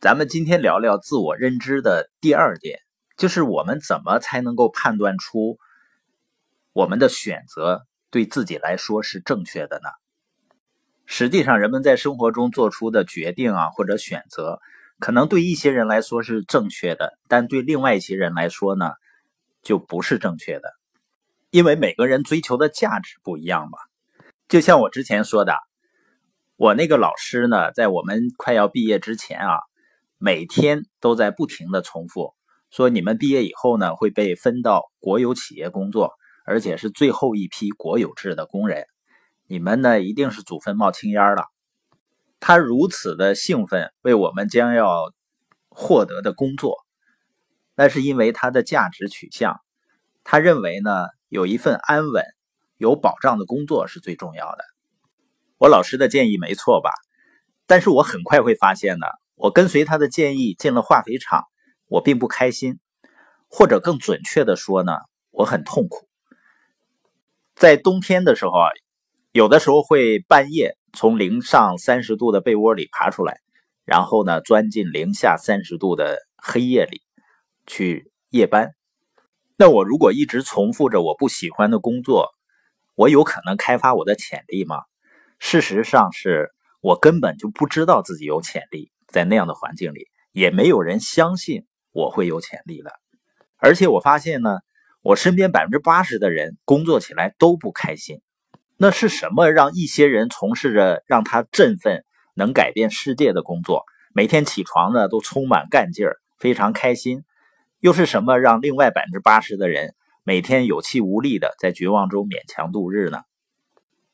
咱们今天聊聊自我认知的第二点，就是我们怎么才能够判断出我们的选择对自己来说是正确的呢？实际上，人们在生活中做出的决定啊，或者选择，可能对一些人来说是正确的，但对另外一些人来说呢，就不是正确的，因为每个人追求的价值不一样嘛。就像我之前说的，我那个老师呢，在我们快要毕业之前啊。每天都在不停的重复说，你们毕业以后呢会被分到国有企业工作，而且是最后一批国有制的工人，你们呢一定是祖坟冒青烟了。他如此的兴奋为我们将要获得的工作，那是因为他的价值取向，他认为呢有一份安稳、有保障的工作是最重要的。我老师的建议没错吧？但是我很快会发现呢。我跟随他的建议进了化肥厂，我并不开心，或者更准确的说呢，我很痛苦。在冬天的时候啊，有的时候会半夜从零上三十度的被窝里爬出来，然后呢钻进零下三十度的黑夜里去夜班。那我如果一直重复着我不喜欢的工作，我有可能开发我的潜力吗？事实上是我根本就不知道自己有潜力。在那样的环境里，也没有人相信我会有潜力的。而且我发现呢，我身边百分之八十的人工作起来都不开心。那是什么让一些人从事着让他振奋、能改变世界的工作，每天起床呢都充满干劲儿，非常开心？又是什么让另外百分之八十的人每天有气无力的在绝望中勉强度日呢？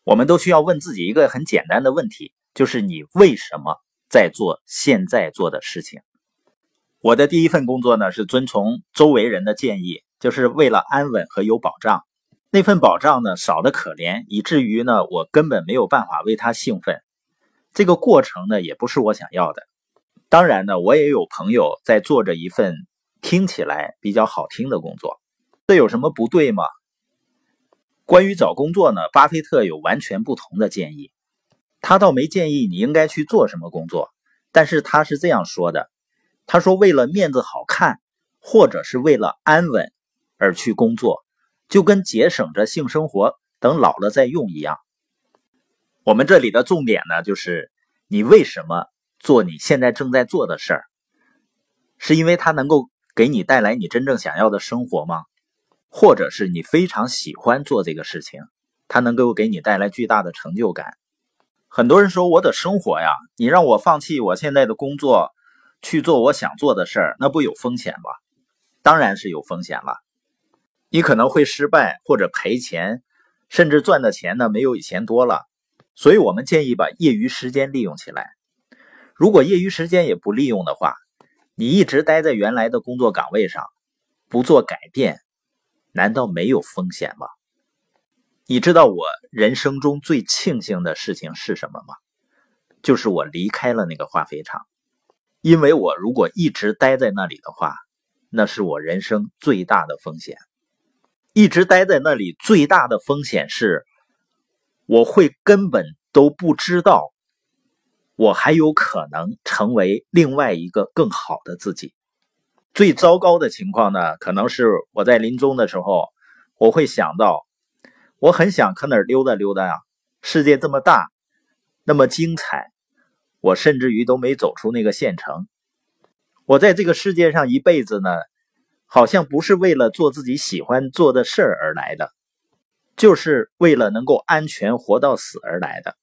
我们都需要问自己一个很简单的问题，就是你为什么？在做现在做的事情。我的第一份工作呢，是遵从周围人的建议，就是为了安稳和有保障。那份保障呢，少得可怜，以至于呢，我根本没有办法为他兴奋。这个过程呢，也不是我想要的。当然呢，我也有朋友在做着一份听起来比较好听的工作，这有什么不对吗？关于找工作呢，巴菲特有完全不同的建议。他倒没建议你应该去做什么工作，但是他是这样说的：“他说为了面子好看，或者是为了安稳而去工作，就跟节省着性生活，等老了再用一样。”我们这里的重点呢，就是你为什么做你现在正在做的事儿？是因为它能够给你带来你真正想要的生活吗？或者是你非常喜欢做这个事情，它能够给你带来巨大的成就感？很多人说我的生活呀，你让我放弃我现在的工作，去做我想做的事儿，那不有风险吗？当然是有风险了。你可能会失败或者赔钱，甚至赚的钱呢没有以前多了。所以我们建议把业余时间利用起来。如果业余时间也不利用的话，你一直待在原来的工作岗位上，不做改变，难道没有风险吗？你知道我人生中最庆幸的事情是什么吗？就是我离开了那个化肥厂，因为我如果一直待在那里的话，那是我人生最大的风险。一直待在那里最大的风险是，我会根本都不知道，我还有可能成为另外一个更好的自己。最糟糕的情况呢，可能是我在临终的时候，我会想到。我很想可哪儿溜达溜达呀！世界这么大，那么精彩，我甚至于都没走出那个县城。我在这个世界上一辈子呢，好像不是为了做自己喜欢做的事儿而来的，就是为了能够安全活到死而来的。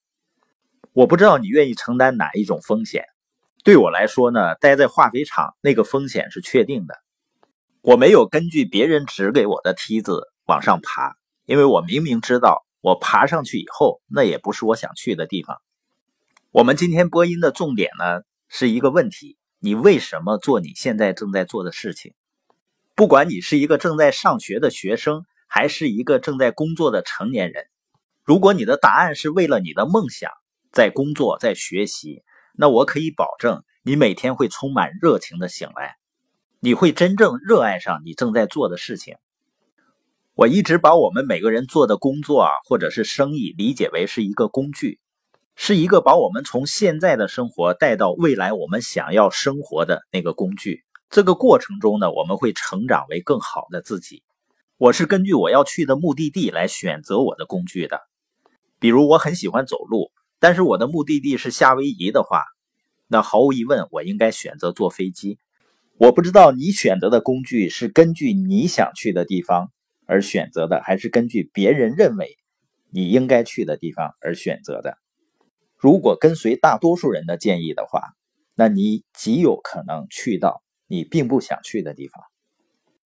我不知道你愿意承担哪一种风险。对我来说呢，待在化肥厂那个风险是确定的。我没有根据别人指给我的梯子往上爬。因为我明明知道，我爬上去以后，那也不是我想去的地方。我们今天播音的重点呢，是一个问题：你为什么做你现在正在做的事情？不管你是一个正在上学的学生，还是一个正在工作的成年人，如果你的答案是为了你的梦想在工作、在学习，那我可以保证，你每天会充满热情的醒来，你会真正热爱上你正在做的事情。我一直把我们每个人做的工作啊，或者是生意理解为是一个工具，是一个把我们从现在的生活带到未来我们想要生活的那个工具。这个过程中呢，我们会成长为更好的自己。我是根据我要去的目的地来选择我的工具的。比如我很喜欢走路，但是我的目的地是夏威夷的话，那毫无疑问我应该选择坐飞机。我不知道你选择的工具是根据你想去的地方而选择的，还是根据别人认为你应该去的地方而选择的。如果跟随大多数人的建议的话，那你极有可能去到你并不想去的地方。